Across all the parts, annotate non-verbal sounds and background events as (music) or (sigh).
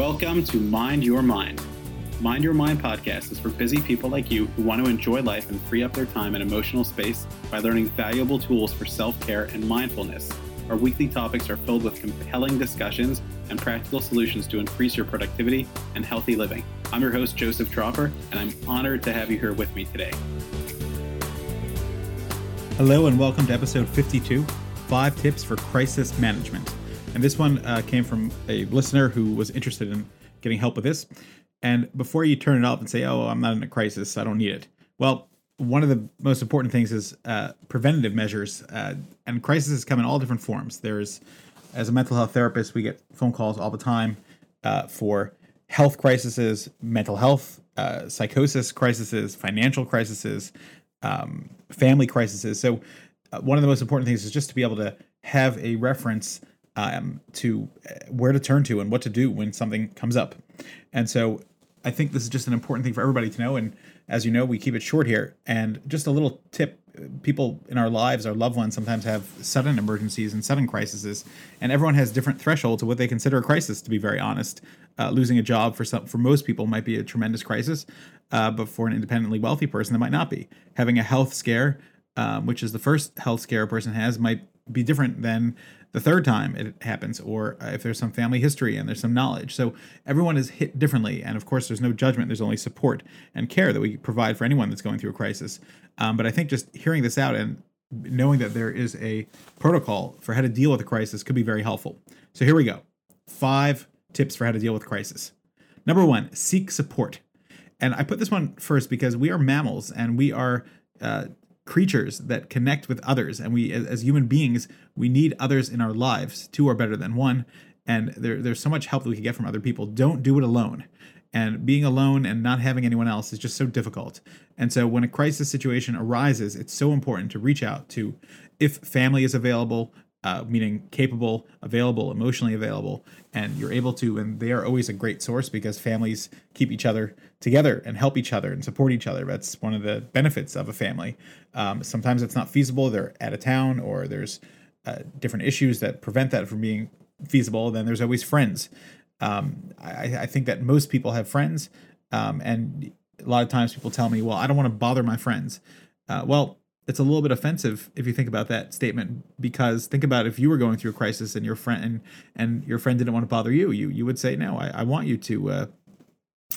Welcome to Mind Your Mind. Mind Your Mind podcast is for busy people like you who want to enjoy life and free up their time and emotional space by learning valuable tools for self care and mindfulness. Our weekly topics are filled with compelling discussions and practical solutions to increase your productivity and healthy living. I'm your host, Joseph Tropper, and I'm honored to have you here with me today. Hello, and welcome to episode 52 Five Tips for Crisis Management. And this one uh, came from a listener who was interested in getting help with this. And before you turn it off and say, oh, I'm not in a crisis, I don't need it. Well, one of the most important things is uh, preventative measures. Uh, and crises come in all different forms. There's, as a mental health therapist, we get phone calls all the time uh, for health crises, mental health, uh, psychosis crises, financial crises, um, family crises. So, uh, one of the most important things is just to be able to have a reference um, to uh, where to turn to and what to do when something comes up. And so I think this is just an important thing for everybody to know. And as you know, we keep it short here. And just a little tip people in our lives, our loved ones, sometimes have sudden emergencies and sudden crises. And everyone has different thresholds of what they consider a crisis, to be very honest. Uh, losing a job for some, for most people might be a tremendous crisis, uh, but for an independently wealthy person, it might not be. Having a health scare, um, which is the first health scare a person has, might be different than the third time it happens, or if there's some family history and there's some knowledge. So everyone is hit differently. And of course, there's no judgment, there's only support and care that we provide for anyone that's going through a crisis. Um, but I think just hearing this out and knowing that there is a protocol for how to deal with a crisis could be very helpful. So here we go five tips for how to deal with crisis. Number one, seek support. And I put this one first because we are mammals and we are uh, creatures that connect with others. And we as human beings we need others in our lives. Two are better than one. And there, there's so much help that we can get from other people. Don't do it alone. And being alone and not having anyone else is just so difficult. And so when a crisis situation arises it's so important to reach out to if family is available uh, meaning capable, available, emotionally available, and you're able to, and they are always a great source because families keep each other together and help each other and support each other. That's one of the benefits of a family. Um, sometimes it's not feasible; they're out of town, or there's uh, different issues that prevent that from being feasible. Then there's always friends. Um, I, I, think that most people have friends, um, and a lot of times people tell me, "Well, I don't want to bother my friends." Uh, well, it's a little bit offensive if you think about that statement because think about if you were going through a crisis and your friend and, and your friend didn't want to bother you you you would say no i, I want you to uh,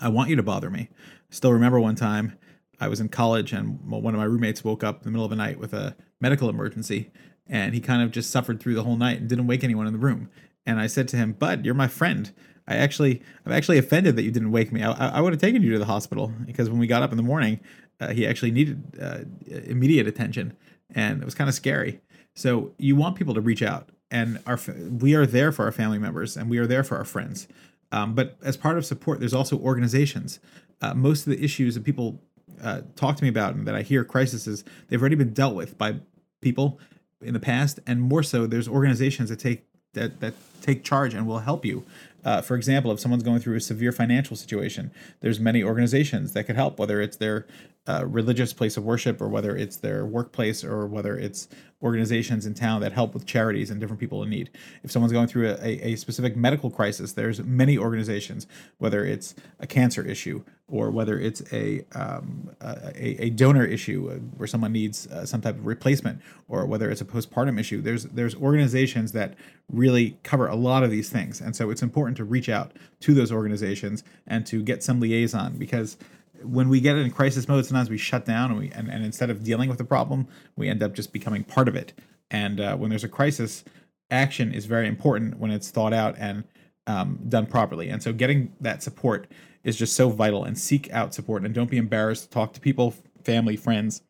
i want you to bother me. Still remember one time i was in college and one of my roommates woke up in the middle of the night with a medical emergency and he kind of just suffered through the whole night and didn't wake anyone in the room. And i said to him bud you're my friend. I actually, I'm actually offended that you didn't wake me. I, I would have taken you to the hospital because when we got up in the morning, uh, he actually needed uh, immediate attention, and it was kind of scary. So you want people to reach out, and our we are there for our family members, and we are there for our friends. Um, but as part of support, there's also organizations. Uh, most of the issues that people uh, talk to me about and that I hear crises, they've already been dealt with by people in the past, and more so, there's organizations that take that that take charge and will help you. Uh, for example, if someone's going through a severe financial situation, there's many organizations that could help, whether it's their uh, religious place of worship or whether it's their workplace or whether it's organizations in town that help with charities and different people in need. If someone's going through a, a specific medical crisis, there's many organizations, whether it's a cancer issue or whether it's a um, a, a, donor issue uh, where someone needs uh, some type of replacement, or whether it's a postpartum issue. There's there's organizations that really cover a lot of these things, and so it's important to reach out to those organizations and to get some liaison because when we get in crisis mode, sometimes we shut down and we and, and instead of dealing with the problem, we end up just becoming part of it. And uh, when there's a crisis, action is very important when it's thought out and um, done properly. And so getting that support is just so vital. And seek out support and don't be embarrassed to talk to people, family, friends,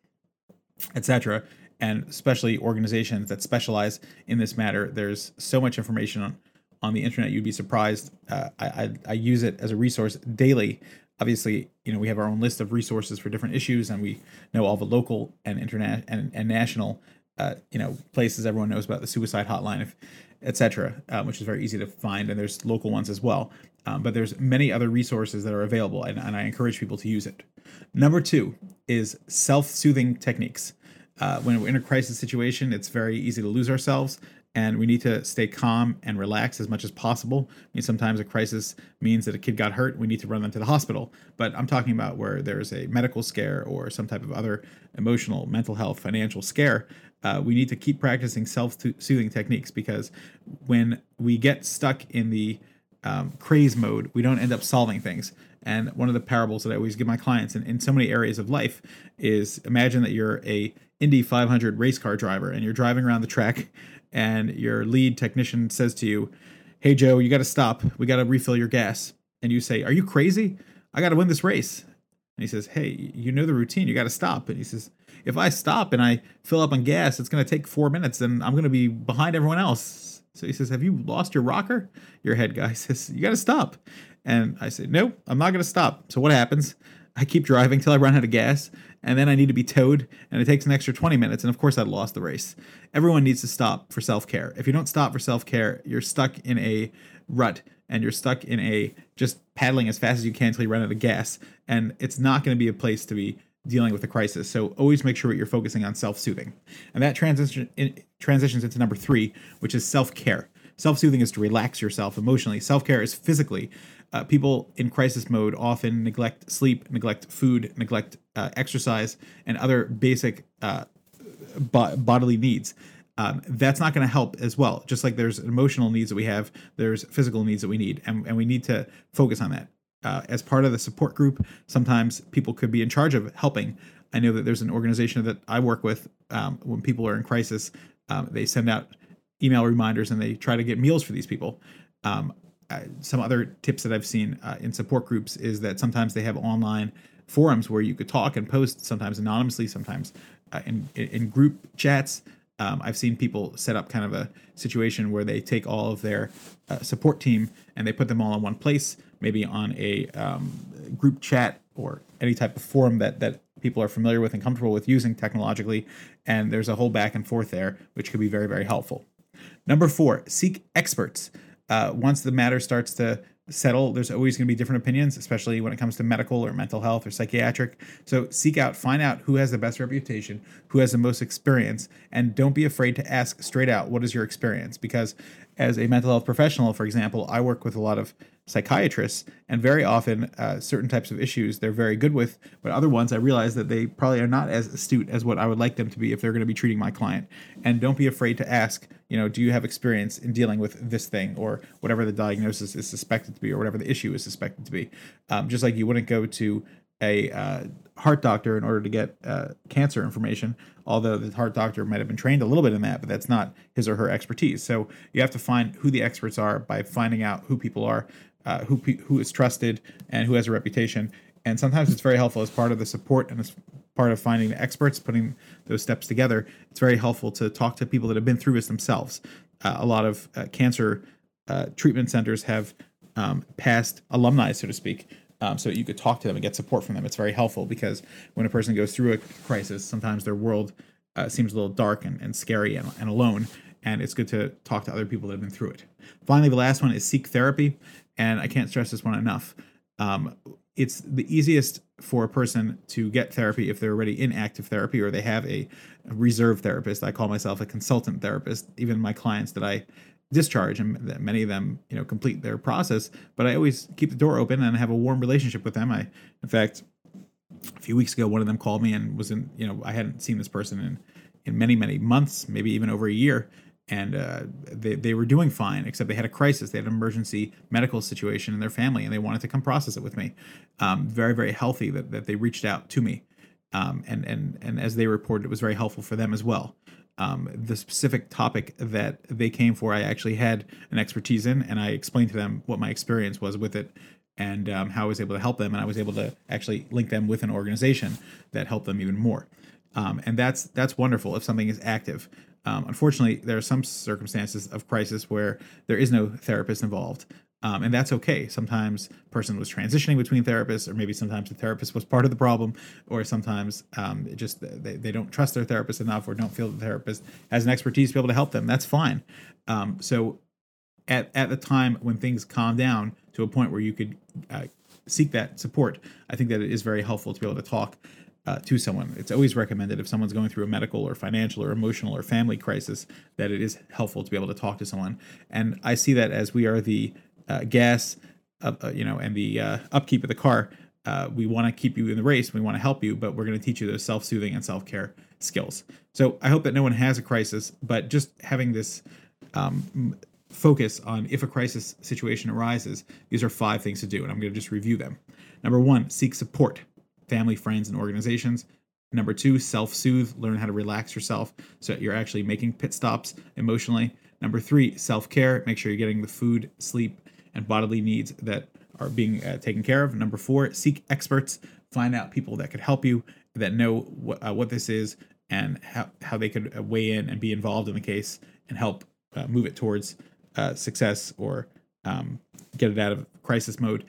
etc. And especially organizations that specialize in this matter. There's so much information on on the internet you'd be surprised. Uh, I, I I use it as a resource daily obviously, you know, we have our own list of resources for different issues, and we know all the local and international and, and national, uh, you know, places everyone knows about the suicide hotline, etc., um, which is very easy to find, and there's local ones as well. Um, but there's many other resources that are available, and, and I encourage people to use it. Number two is self-soothing techniques. Uh, when we're in a crisis situation, it's very easy to lose ourselves and we need to stay calm and relax as much as possible. I mean, sometimes a crisis means that a kid got hurt, we need to run them to the hospital. But I'm talking about where there's a medical scare or some type of other emotional, mental health, financial scare. Uh, we need to keep practicing self-soothing techniques because when we get stuck in the um, craze mode, we don't end up solving things. And one of the parables that I always give my clients in, in so many areas of life is imagine that you're a Indy 500 race car driver and you're driving around the track and your lead technician says to you, Hey, Joe, you got to stop. We got to refill your gas. And you say, Are you crazy? I got to win this race. And he says, Hey, you know the routine. You got to stop. And he says, If I stop and I fill up on gas, it's going to take four minutes and I'm going to be behind everyone else. So he says, Have you lost your rocker? Your head guy (laughs) says, You got to stop. And I say, Nope, I'm not going to stop. So what happens? I keep driving till I run out of gas, and then I need to be towed, and it takes an extra 20 minutes, and of course I lost the race. Everyone needs to stop for self care. If you don't stop for self care, you're stuck in a rut, and you're stuck in a just paddling as fast as you can until you run out of gas, and it's not going to be a place to be dealing with a crisis. So always make sure that you're focusing on self soothing, and that transition in, transitions into number three, which is self care. Self soothing is to relax yourself emotionally. Self care is physically uh, people in crisis mode often neglect sleep, neglect food, neglect uh, exercise, and other basic uh, bo- bodily needs. Um, that's not going to help as well. Just like there's emotional needs that we have, there's physical needs that we need, and, and we need to focus on that. Uh, as part of the support group, sometimes people could be in charge of helping. I know that there's an organization that I work with um, when people are in crisis. Um, they send out email reminders and they try to get meals for these people. Um, uh, some other tips that I've seen uh, in support groups is that sometimes they have online forums where you could talk and post, sometimes anonymously, sometimes uh, in in group chats. Um, I've seen people set up kind of a situation where they take all of their uh, support team and they put them all in one place, maybe on a um, group chat or any type of forum that that people are familiar with and comfortable with using technologically. And there's a whole back and forth there, which could be very very helpful. Number four, seek experts uh, once the matter starts to settle, there's always going to be different opinions, especially when it comes to medical or mental health or psychiatric. So seek out, find out who has the best reputation, who has the most experience, and don't be afraid to ask straight out, what is your experience? Because as a mental health professional, for example, I work with a lot of psychiatrists, and very often uh, certain types of issues they're very good with, but other ones I realize that they probably are not as astute as what I would like them to be if they're going to be treating my client. And don't be afraid to ask, you know, do you have experience in dealing with this thing or whatever the diagnosis is suspected to be or whatever the issue is suspected to be? Um, just like you wouldn't go to a uh, heart doctor in order to get uh, cancer information, although the heart doctor might have been trained a little bit in that, but that's not his or her expertise. So you have to find who the experts are by finding out who people are uh, who who is trusted and who has a reputation. And sometimes it's very helpful as part of the support and as part of finding the experts, putting those steps together. It's very helpful to talk to people that have been through this themselves. Uh, a lot of uh, cancer uh, treatment centers have um, past alumni, so to speak, um, so you could talk to them and get support from them. It's very helpful because when a person goes through a crisis, sometimes their world uh, seems a little dark and, and scary and, and alone. And it's good to talk to other people that have been through it. Finally, the last one is seek therapy and I can't stress this one enough. Um, it's the easiest for a person to get therapy if they're already in active therapy or they have a, reserve therapist. I call myself a consultant therapist. Even my clients that I discharge and that many of them you know complete their process but i always keep the door open and have a warm relationship with them i in fact a few weeks ago one of them called me and was in you know i hadn't seen this person in in many many months maybe even over a year and uh, they, they were doing fine except they had a crisis. They had an emergency medical situation in their family and they wanted to come process it with me. Um, very very healthy that, that they reached out to me. Um, and and and as they reported it was very helpful for them as well. Um, the specific topic that they came for i actually had an expertise in and i explained to them what my experience was with it and um, how i was able to help them and i was able to actually link them with an organization that helped them even more. Um, and that's that's wonderful if something is active um, unfortunately, there are some circumstances of crisis where there is no therapist involved. Um, and that's okay. Sometimes person was transitioning between therapists, or maybe sometimes the therapist was part of the problem, or sometimes um, just they, they don't trust their therapist enough, or don't feel the therapist has an expertise to be able to help them. That's fine. Um, so at at the time when things calm down to a point where you could uh, seek that support, I think that it is very helpful to be able to talk uh, to someone. It's always recommended if someone's going through a medical or financial or emotional or family crisis that it is helpful to be able to talk to someone. And I see that as we are the uh, gas, uh, you know, and the uh, upkeep of the car. Uh, we want to keep you in the race. We want to help you, but we're going to teach you those self-soothing and self-care skills. So I hope that no one has a crisis, but just having this um, focus on if a crisis situation arises, these are five things to do, and I'm going to just review them. Number one, seek support family, friends, and organizations. Number two, self soothe, learn how to relax yourself so that you're actually making pit stops emotionally. Number three, self care, make sure you're getting the food, sleep, and bodily needs that are being uh, taken care of. Number four, seek experts, find out people that could help you, that know what, uh, what this is, and how, how they could uh, weigh in and be involved in the case and help uh, move it towards uh, success or um, get it out of crisis mode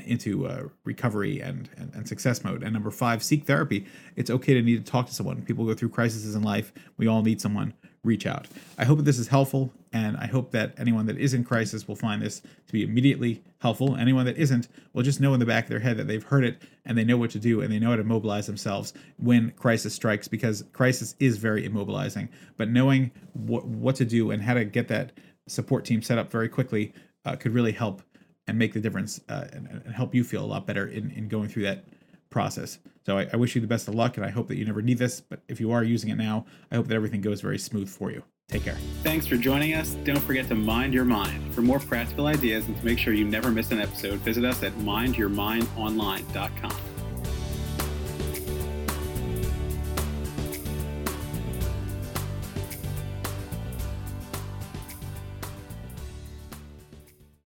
into uh, recovery and, and, and success mode. And number five, seek therapy. It's okay to need to talk to someone. People go through crises in life. We all need someone. Reach out. I hope that this is helpful, and I hope that anyone that is in crisis will find this to be immediately helpful. Anyone that isn't will just know in the back of their head that they've heard it and they know what to do and they know how to mobilize themselves when crisis strikes because crisis is very immobilizing. But knowing what what to do and how to get that support team set up very quickly uh, could really help and make the difference uh, and, and, help you feel a lot better in, in going through that process. So I, I wish you the best of luck, and I hope that you never need this. But if you are using it now, I hope that everything goes very smooth for you. Take care. Thanks for joining us. Don't forget to mind your mind. For more practical ideas and to make sure you never miss an episode, visit us at mindyourmindonline.com.